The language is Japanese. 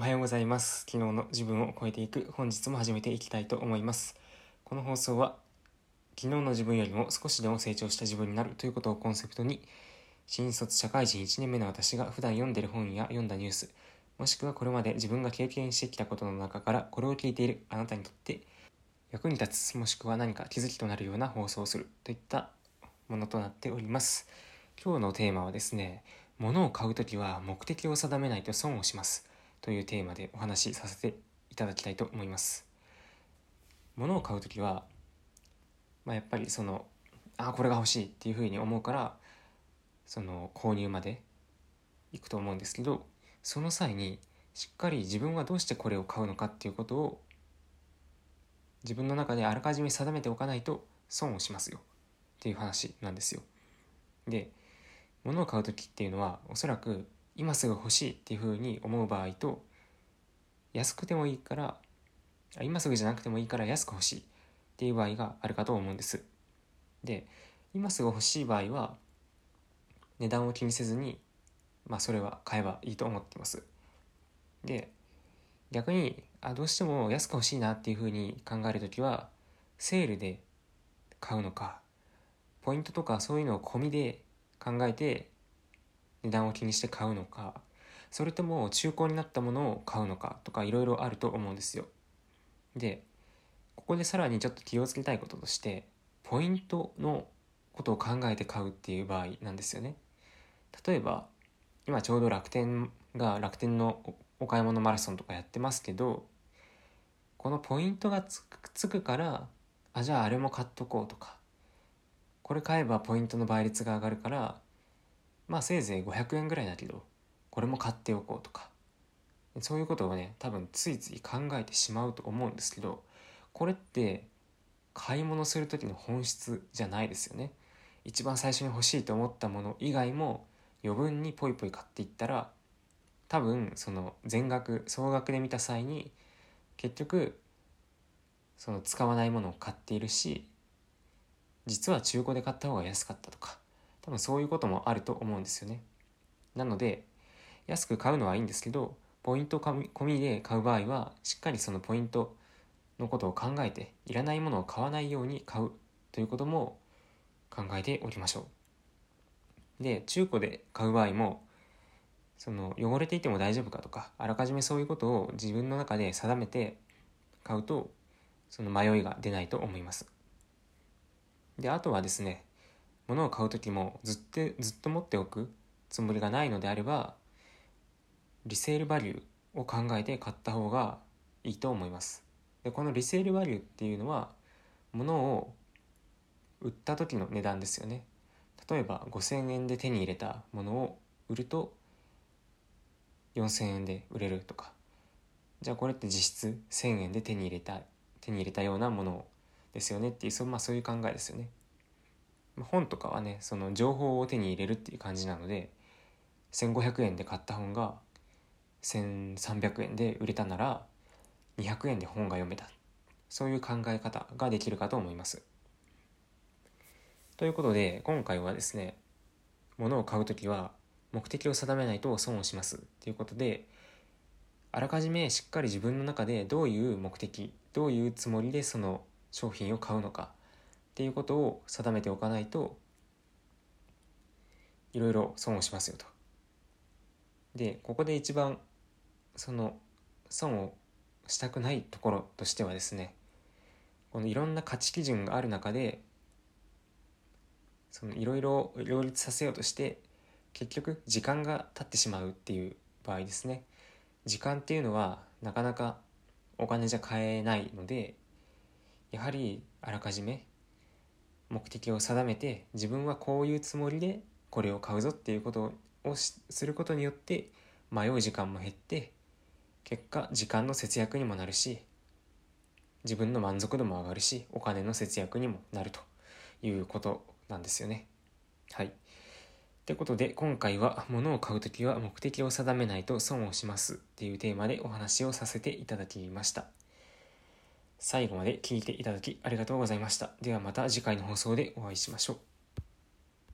おはようございます。昨日の自分を超えていく本日も始めていきたいと思います。この放送は昨日の自分よりも少しでも成長した自分になるということをコンセプトに新卒社会人1年目の私が普段読んでる本や読んだニュースもしくはこれまで自分が経験してきたことの中からこれを聞いているあなたにとって役に立つもしくは何か気づきとなるような放送をするといったものとなっております。今日のテーマはですね、物を買うときは目的を定めないと損をしますというテーマでお話しさせていただきたいと思います。物を買うときは、まあ、やっぱりその、あ、これが欲しいっていうふうに思うから、その購入まで行くと思うんですけど、その際にしっかり自分はどうしてこれを買うのかっていうことを自分の中であらかじめ定めておかないと損をしますよっていう話なんですよ。で物を買う時っていうのはおそらく今すぐ欲しいっていうふうに思う場合と安くてもいいから今すぐじゃなくてもいいから安く欲しいっていう場合があるかと思うんです。で今すぐ欲しい場合は値段を気にせずにまあそれは買えばいいと思ってます。で逆にあどうしても安く欲しいなっていうふうに考える時はセールで買うのかポイントとかそういうのを込みで考えて値段を気にして買うのかそれとも中古になったものを買うのかとかいろいろあると思うんですよ。でここでさらにちょっと気をつけたいこととしてポイントのことを考えて買うっていう場合なんですよね。例えば今ちょうど楽天が楽天のお買い物マラソンとかやってますけどこのポイントがつくつくからあじゃああれも買っとこうとかこれ買えばポイントの倍率が上がるからまあせいぜい500円ぐらいだけどこれも買っておこうとか。そういうことをね多分ついつい考えてしまうと思うんですけどこれって買い物する時の本質じゃないですよね。一番最初に欲しいと思ったもの以外も余分にポイポイ買っていったら多分その全額総額で見た際に結局その使わないものを買っているし実は中古で買った方が安かったとか多分そういうこともあると思うんですよね。なので安く買うのはいいんですけどポイント込みで買う場合はしっかりそのポイントのことを考えていらないものを買わないように買うということも考えておきましょう。で中古で買う場合もその汚れていても大丈夫かとかあらかじめそういうことを自分の中で定めて買うとその迷いが出ないと思います。であとはですね物を買う時もずっとずっと持っておくつもりがないのであればリセールバリューを考えて買った方がいいと思います。でこのリセールバリューっていうのは物を売った時の値段ですよね。例えば5000円で手に入れたものを売ると4000円で売れるとか。じゃあこれって実質1000円で手に入れた手に入れたようなものですよねっていうそ,、まあ、そういう考えですよね。本とかはねその情報を手に入れるっていう感じなので1500円で買った本が1300円で売れたなら200円で本が読めたそういう考え方ができるかと思います。ということで今回はですね物を買う時は目的を定めないと損をしますということであらかじめしっかり自分の中でどういう目的どういうつもりでその商品を買うのかっていうことを定めておかないといろいろ損をしますよと。でここで一番その損をしたくないところとしてはですねこのいろんな価値基準がある中でそのいろいろ両立させようとして結局時間が経ってしまうっていう場合ですね時間っていうのはなかなかお金じゃ買えないのでやはりあらかじめ目的を定めて自分はこういうつもりでこれを買うぞっていうことをすることによって迷う時間も減って結果時間の節約にもなるし自分の満足度も上がるしお金の節約にもなるということなんですよね。はい。ということで今回は物を買う時は目的を定めないと損をしますっていうテーマでお話をさせていただきました。最後まで聞いていただきありがとうございました。ではまた次回の放送でお会いしましょう。